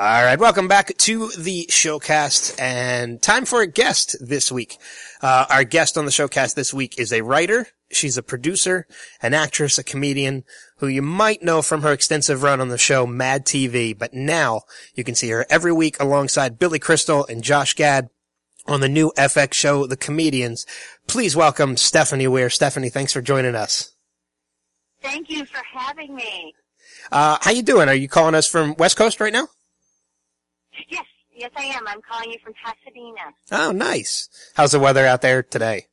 All right, welcome back to the showcast and time for a guest this week. Uh, our guest on the showcast this week is a writer. She's a producer, an actress, a comedian who you might know from her extensive run on the show Mad TV, but now you can see her every week alongside Billy Crystal and Josh Gad on the new FX show, The Comedians. Please welcome Stephnie Weir. Stephnie, thanks for joining us. Thank you for having me. Uh, how you doing? Are you calling us from West Coast right now? Yes, I am. I'm calling you from Pasadena. Oh, nice. How's the weather out there today?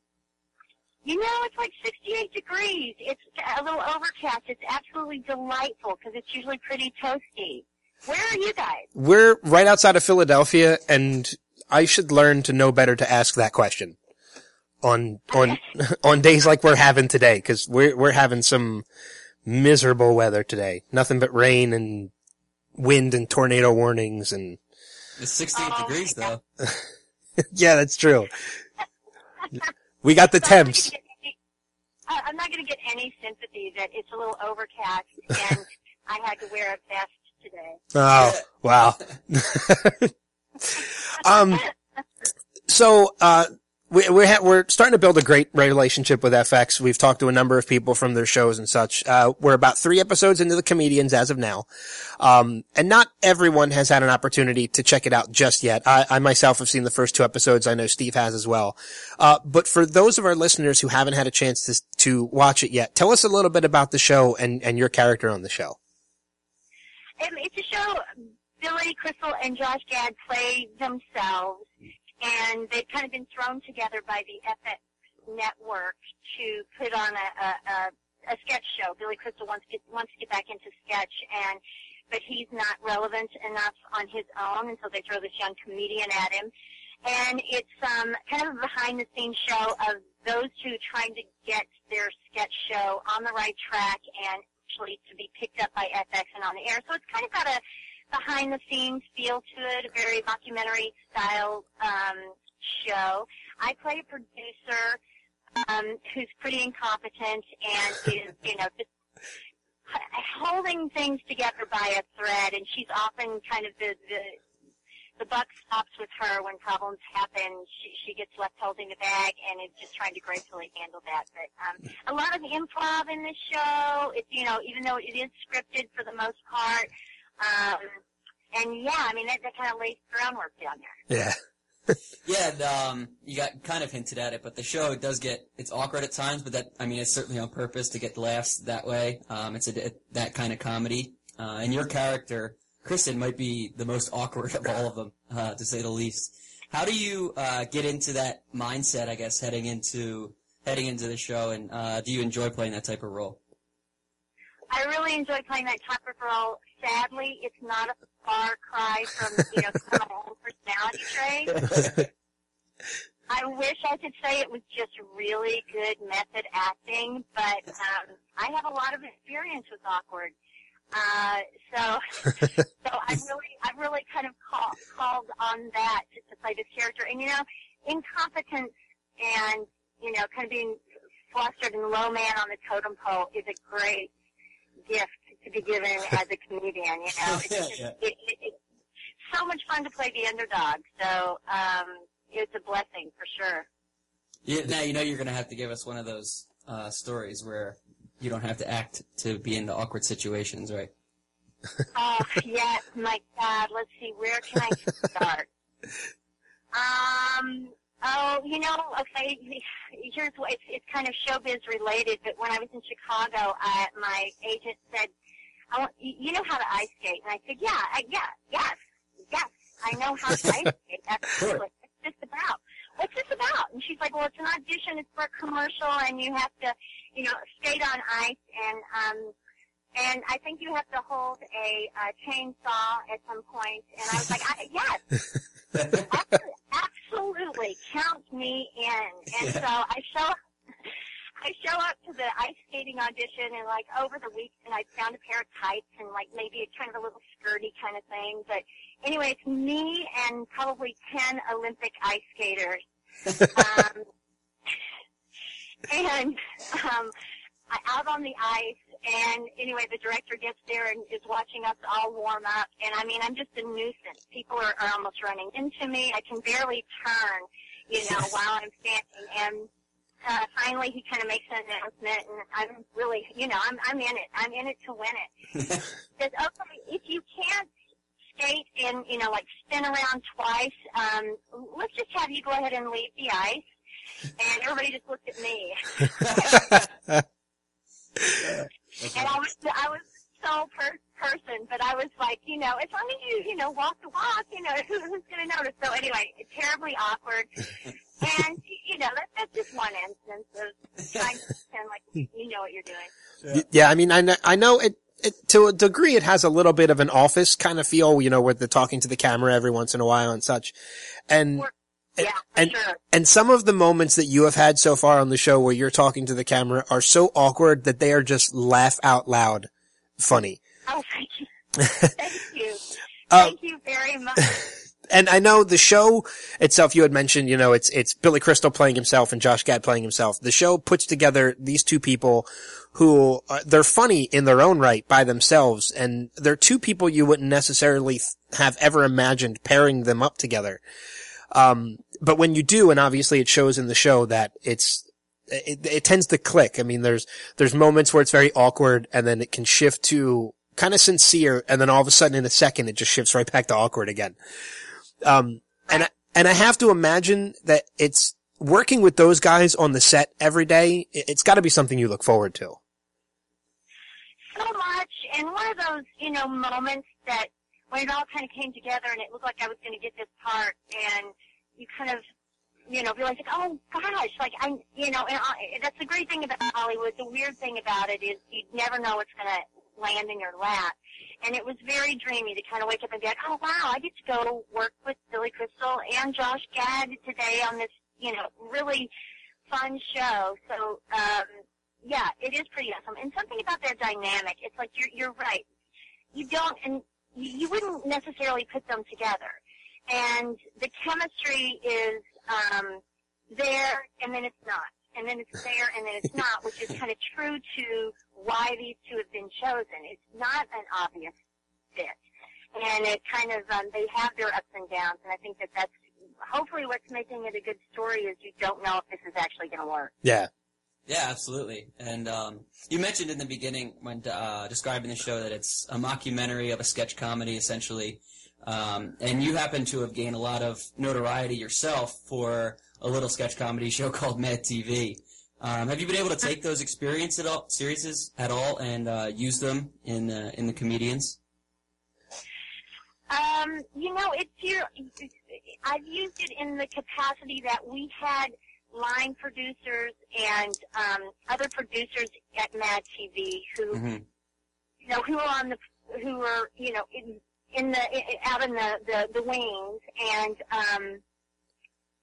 You know, it's like 68 degrees. It's a little overcast. It's absolutely delightful because it's usually pretty toasty. Where are you guys? We're right outside of Philadelphia, and I should learn to know better to ask that question on on on days like we're having today, because we're we're having some miserable weather today. Nothing but rain and wind and tornado warnings and It's 68 Oh, degrees though. yeah, that's true. We got the So temps. gonna get any- I- I'm not going to get any sympathy that it's a little overcast and I had to wear a vest today. Oh, wow. um, so, uh, we, we're, ha- we're starting to build a great relationship with FX. We've talked to a number of people from their shows and such. Uh, we're about three episodes into the comedians as of now. Um, and not everyone has had an opportunity to check it out just yet. I, I myself have seen the first two episodes. I know Steve has as well. Uh, but for those of our listeners who haven't had a chance to, to watch it yet, tell us a little bit about the show and, and your character on the show. Um, it's a show. Billy Crystal and Josh Gad play themselves, and they've kind of been thrown together by the FX network to put on a, a, a, a sketch show. Billy Crystal wants to get, wants to get back into sketch, and but he's not relevant enough on his own, and so they throw this young comedian at him. And it's um, kind of a behind the scenes show of those two trying to get their sketch show on the right track and actually to be picked up by FX and on the air. So it's kind of got a behind the scenes feel to it, a very documentary style um, show. I play a producer um, who's pretty incompetent and is, you know, just holding things together by a thread, and she's often kind of the the the buck stops with her when problems happen. She, she gets left holding the bag and is just trying to gracefully handle that. But um, a lot of improv in this show. It's you know even though it is scripted for the most part. Um, and yeah, I mean that, that kind of lays groundwork down there. Yeah. Yeah, and, um, you got kind of hinted at it, but the show does get it's awkward at times, but that I mean it's certainly on purpose to get laughs that way. Um, it's a that kind of comedy, uh, and your character Kristen might be the most awkward of all of them, uh, to say the least. How do you uh, get into that mindset? I guess heading into heading into the show, and uh, do you enjoy playing that type of role? I really enjoy playing that type of role. Sadly, it's not a far cry from you know some of my own personality traits. I wish I could say it was just really good method acting, but um, I have a lot of experience with awkward. Uh, so, so I really, I really kind of call, called on that to, to play this character. And you know, incompetence and you know, kind of being flustered and low man on the totem pole is a great gift to be given as a comedian. You know, it's, just, Yeah. it, it, it's so much fun to play the underdog. So um, it's a blessing for sure. Yeah, now you know you're gonna have to give us one of those uh, stories where you don't have to act to be in the awkward situations, right? Oh yes, my God. Let's see. Where can I start? Um. Oh, you know. Okay. Here's what it's, it's kind of showbiz related. But when I was in Chicago, I, my agent said, "I want you know how to ice skate," and I said, "Yeah, I, yeah, yes, yes, I know how to ice skate. Absolutely. What's this about? What's this about?" And she's like, "Well, it's an audition. It's for a commercial, and you have to, you know, skate on ice and um." and I think you have to hold a uh, chainsaw at some point. And I was like, I, yes, absolutely, absolutely, count me in. And so I show, I show up to the ice skating audition, and like over the weekend, I found a pair of tights and like maybe a kind of a little skirty kind of thing. But anyway, it's me and probably ten Olympic ice skaters. um, and um, I, out on the ice, And anyway, the director gets there and is watching us all warm up. And I mean, I'm just a nuisance. People are, are almost running into me. I can barely turn, you know, while I'm standing. And uh, finally, he kind of makes an announcement, and I'm really, you know, I'm I'm in it. I'm in it to win it. Says, okay, if you can't skate and you know, like spin around twice, um, let's just have you go ahead and leave the ice. And everybody just looked at me. and I was I was so per- person, but I was like, you know, as long as you, you know, walk the walk, you know, who, who's going to notice? So anyway, terribly awkward. and, you know, that, that's just one instance of trying to pretend like you know what you're doing. Yeah, I mean, I know, I know it, it, to a degree, it has a little bit of an office kind of feel, you know, where they're talking to the camera every once in a while and such. And, Yeah, and, sure. and some of the moments that you have had so far on the show where you're talking to the camera are so awkward that they are just laugh out loud funny. Oh, thank you. Thank you. Uh, Thank you very much. and I know the show itself, you had mentioned, you know, it's, it's Billy Crystal playing himself and Josh Gad playing himself. The show puts together these two people who, uh, they're funny in their own right by themselves. And they're two people you wouldn't necessarily have ever imagined pairing them up together. Um, but when you do, and obviously it shows in the show that it's, it, it tends to click. I mean, there's, there's moments where it's very awkward and then it can shift to kind of sincere. And then all of a sudden in a second, it just shifts right back to awkward again. Um, and I, and I have to imagine that it's working with those guys on the set every day. it- It's got to be something you look forward to. Much, and one of those, you know, moments that when it all kind of came together and it looked like I was going to get this part, and you kind of, you know, realize like, oh gosh, like I, you know, and I, that's the great thing about Hollywood. The weird thing about it is you never know what's going to land in your lap. And it was very dreamy to kind of wake up and be like, oh wow, I get to go work with Billy Crystal and Josh Gad today on this, you know, really fun show. So, um, yeah, it is pretty awesome. And something about their dynamic, it's like you're you're right. You don't and you you wouldn't necessarily put them together. And the chemistry is um, there, and then it's not, and then it's there, and then it's not, which is kind of true to why these two have been chosen. It's not an obvious fit, and it kind of um, they have their ups and downs, and I think that that's hopefully what's making it a good story is you don't know if this is actually going to work. Yeah. Yeah, absolutely. And um, you mentioned in the beginning when uh, describing the show that it's a mockumentary of a sketch comedy, essentially. Um, and you happen to have gained a lot of notoriety yourself for a little sketch comedy show called Mad TV. Um, have you been able to take those experience at all, series at all, and uh, use them in in the comedians? Um, you know, it's your. I've used it in the capacity that we had line producers and um, other producers at Mad TV who, hmm you know, who are on the, who are, you know, in, in the in, out in the, the the wings and um,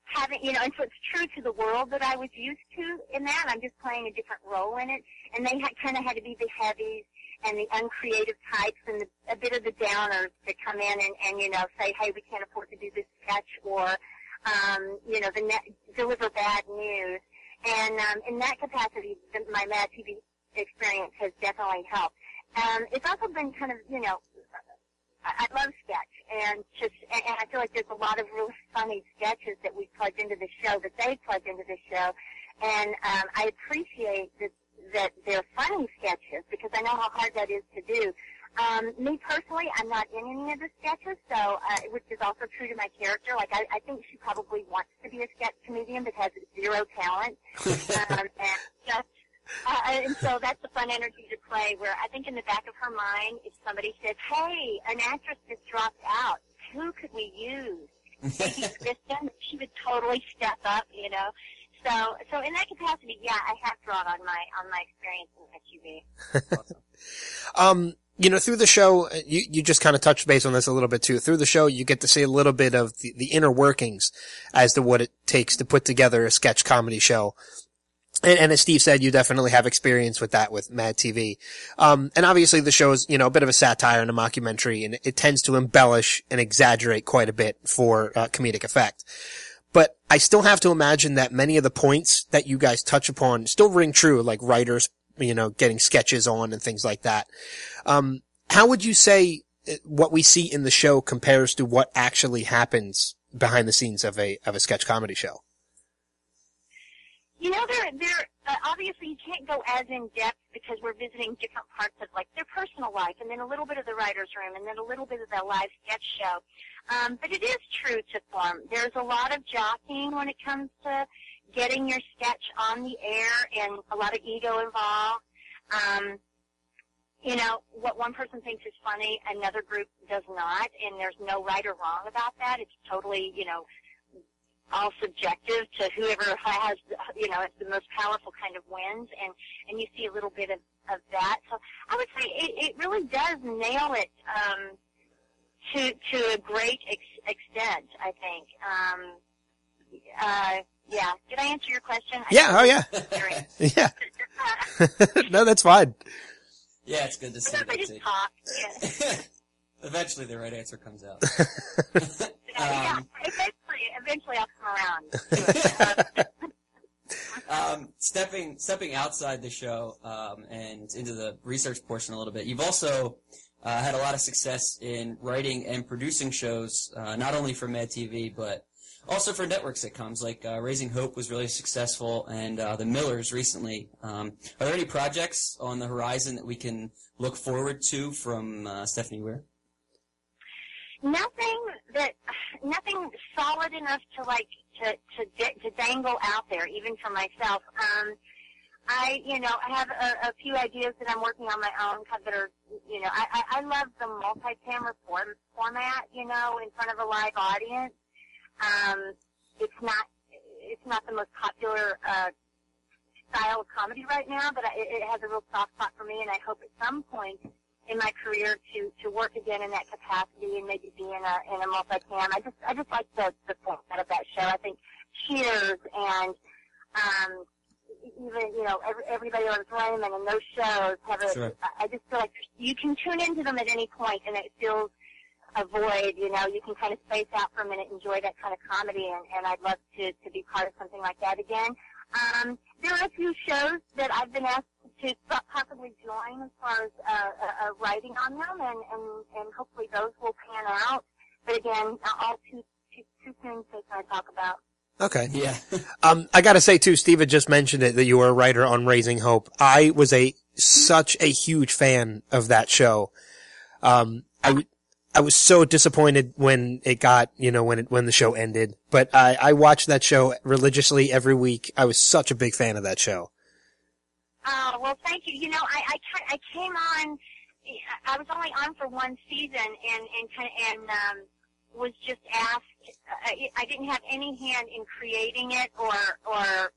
having, you know, and so it's true to the world that I was used to in that. I'm just playing a different role in it, and they had, kind of had to be the heavies and the uncreative types and the, a bit of the downers to come in and, and you know say, hey, we can't afford to do this sketch, or um, you know, the net, deliver bad news. And um, in that capacity, the, my Mad TV experience has definitely helped. Um, it's also been kind of, you know, I, I love sketch, and just, and, and I feel like there's a lot of really funny sketches that we plugged into the show that they plugged into the show, and um, I appreciate that that they're funny sketches because I know how hard that is to do. Um, me personally, I'm not in any of the sketches, so uh, which is also true to my character. Like I, I think she probably wants to be a sketch comedian but has zero talent, um, and just uh, and so that's the fun energy to play. Where I think in the back of her mind, if somebody says, "Hey, an actress just dropped out. Who could we use?" Kristen, she would totally step up, you know. So, so in that capacity, yeah, I have drawn on my on my experience in SUV. Um, you know, through the show, you, you just kind of touched base on this a little bit too. Through the show, you get to see a little bit of the, the inner workings as to what it takes to put together a sketch comedy show. And, and as Steve said, you definitely have experience with that with Mad TV. Um, and obviously the show is, you know, a bit of a satire and a mockumentary and it tends to embellish and exaggerate quite a bit for uh, comedic effect. But I still have to imagine that many of the points that you guys touch upon still ring true, like writers you know, getting sketches on and things like that. Um, how would you say uh, what we see in the show compares to what actually happens behind the scenes of a of a sketch comedy show? You know, they're they're uh, obviously you can't go as in depth because we're visiting different parts of like their personal life, and then a little bit of the writers' room, and then a little bit of the live sketch show. Um, but it is true to form. There's a lot of jockeying when it comes to getting your sketch on the air, and a lot of ego involved. Um, you know, what one person thinks is funny, another group does not, and there's no right or wrong about that. It's totally, you know, all subjective to whoever has, you know, it's the most powerful kind of wins, and and you see a little bit of of that. So I would say it, it really does nail it um, to to a great ex- extent. I think. Um, uh, yeah. Did I answer your question? I Yeah. Oh yeah. yeah. no, that's fine. Yeah, it's good to see that too. talk. Yeah. Eventually, the right answer comes out. yeah. Um, Eventually, eventually I'll come around. to it. Um, stepping stepping outside the show um, and into the research portion a little bit, you've also uh, had a lot of success in writing and producing shows, uh, not only for Mad TV but also for network sitcoms. Like uh, Raising Hope was really successful, and uh, The Millers recently. Um, are there any projects on the horizon that we can look forward to from uh, Stephnie Weir? nothing that nothing solid enough to like to to to dangle out there even for myself um i you know i have a, a few ideas that i'm working on my own that are you know i i, I love the multi-camera form, format you know in front of a live audience um it's not it's not the most popular uh style of comedy right now but I, it, it has a real soft spot for me and i hope at some point in my career to to work again in that capacity and maybe be in a in a multi-cam. I just I just like the the format of that show. I think Cheers and um even you know every, everybody loves Raymond and those shows have a. Sure. I- I just feel like you can tune into them at any point and it feels a void. You know, you can kind of space out for a minute, enjoy that kind of comedy, and and I'd love to to be part of something like that again. Um, there are a few shows that I've been asked to possibly join as far as uh, uh, uh, writing on them, and, and, and hopefully those will pan out. But again, all too too, too soon to kind of talk about. Okay. Yeah. Um, I gotta say too, Steve had just mentioned it that you were a writer on Raising Hope. I was a such a huge fan of that show. Um, I, w- I was so disappointed when it got, you know, when it, when the show ended, but I, I watched that show religiously every week. I was such a big fan of that show. Oh, well, thank you. You know, I, I, I came on, I was only on for one season and, and, and, um, was just asked, I, I didn't have any hand in creating it or, or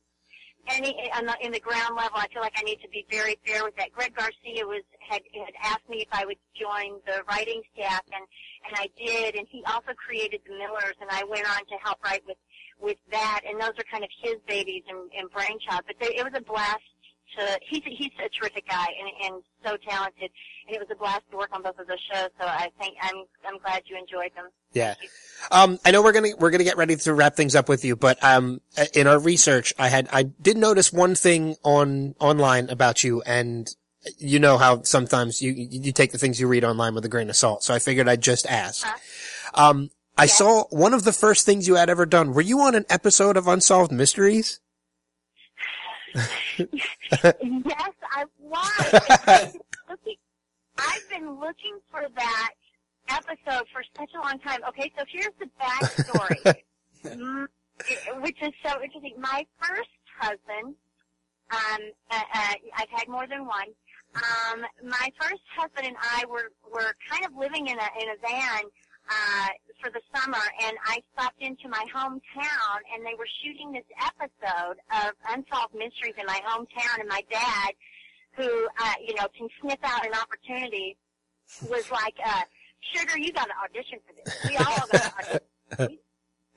any, uh, on the, in the ground level. I feel like I need to be very fair with that. Greg Garcia was, had, had asked me if I would join the writing staff and, and I did, and he also created the Millers and I went on to help write with, with that, and those are kind of his babies and, and brainchild. But they, it was a blast to he's a, he's a terrific guy and, and so talented, and it was a blast to work on both of those shows. So I think I'm I'm glad you enjoyed them. Yeah. Um, I know we're gonna, we're gonna get ready to wrap things up with you, but, um, in our research, I had, I did notice one thing on, online about you and you know how sometimes you, you take the things you read online with a grain of salt. So I figured I'd just ask. Huh? Um, I saw one of the first things you had ever done. Were you on an episode of Unsolved Mysteries? yes, I was. Looking- I've been looking for that episode for such a long time. Okay, so here's the backstory, which is so interesting. My first husband, um, uh, uh, I've had more than one. Um, my first husband and I were were kind of living in a in a van uh, for the summer, and I stopped into my hometown, and they were shooting this episode of Unsolved Mysteries in my hometown, and my dad, who uh, you know can sniff out an opportunity, was like, uh, "Sugar, you got to audition for this. We all got to audition.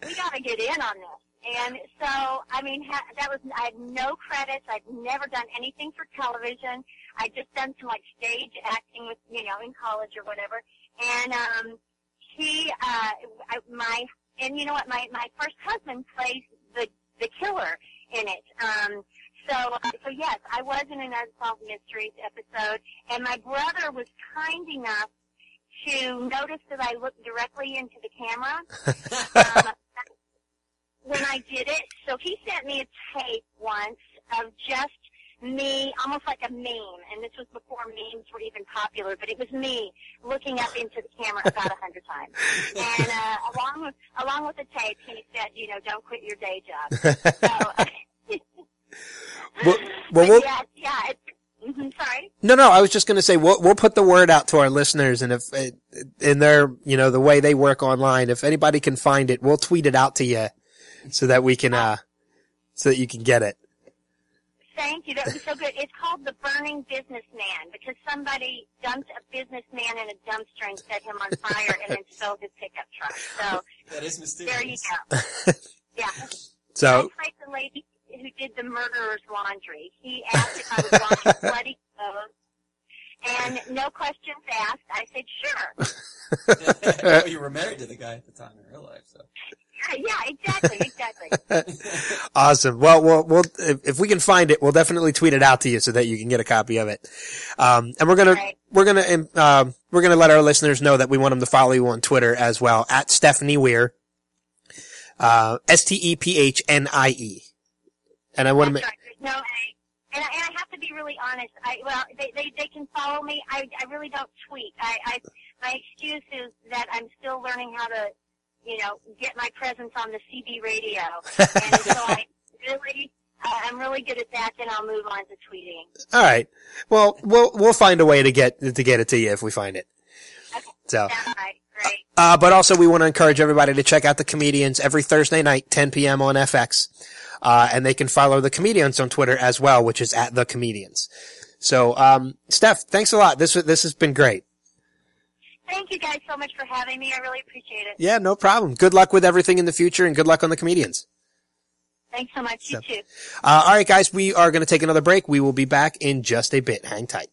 We, we got to get in on this." And so, I mean, ha- that was I had no credits. I'd never done anything for television. I'd just done some like stage acting with you know in college or whatever, and um he uh my and you know what my my first husband plays the the killer in it um So, uh, so yes, I was in an Unsolved Mysteries episode, and my brother was kind enough to notice that I looked directly into the camera um, when I did it. So he sent me a tape once of just me, almost like a meme, and this was before memes were even popular, but it was me looking up into the camera about a hundred times. And uh, along with along with the tape, he said, you know, don't quit your day job. So, Well, well, we'll yeah, yeah. It, mhm, sorry. no, no. I was just going to say we'll we'll put the word out to our listeners, and if in their you know the way they work online, if anybody can find it, we'll tweet it out to you so that we can uh so that you can get it. Thank you. That was so good. It's called The Burning Businessman because somebody dumped a businessman in a dumpster and set him on fire and then stole his pickup truck. So That is mysterious. there you go. Yeah. So I played the lady who did the murderer's laundry. He asked if I would wash bloody clothes. And no questions asked. I said, sure. well, you were married to the guy at the time in real life, so. Yeah, exactly, exactly. awesome. Well, we'll, we'll if, we can find it, we'll definitely tweet it out to you so that you can get a copy of it. Um, and we're gonna Right. we're gonna um, um, we're gonna let our listeners know that we want them to follow you on Twitter as well at Stephnie Weir, uh, S T E P H N I E. And I want to make right. No A. And, I- and I have to be really honest. I well, they they, they can follow me. I I really don't tweet. I, I my excuse is that I'm still learning how to, you know, get my presence on the CB radio. and so I really, uh, I'm really good at that, then I'll move on to tweeting. all right. Well, we'll we'll find a way to get to get it to you if we find it. Okay. So. Right. Great. Uh, but also we want to encourage everybody to check out the comedians every Thursday night, 10 p.m. on FX. Uh, and they can follow the comedians on Twitter as well, which is at the comedians. So, um, Steph, thanks a lot. This, this has been great. Thank you guys so much for having me. I really appreciate it. Yeah, no problem. Good luck with everything in the future and good luck on the comedians. Thanks so much. You So- too. Uh, all right, guys, we are going to take another break. We will be back in just a bit. Hang tight.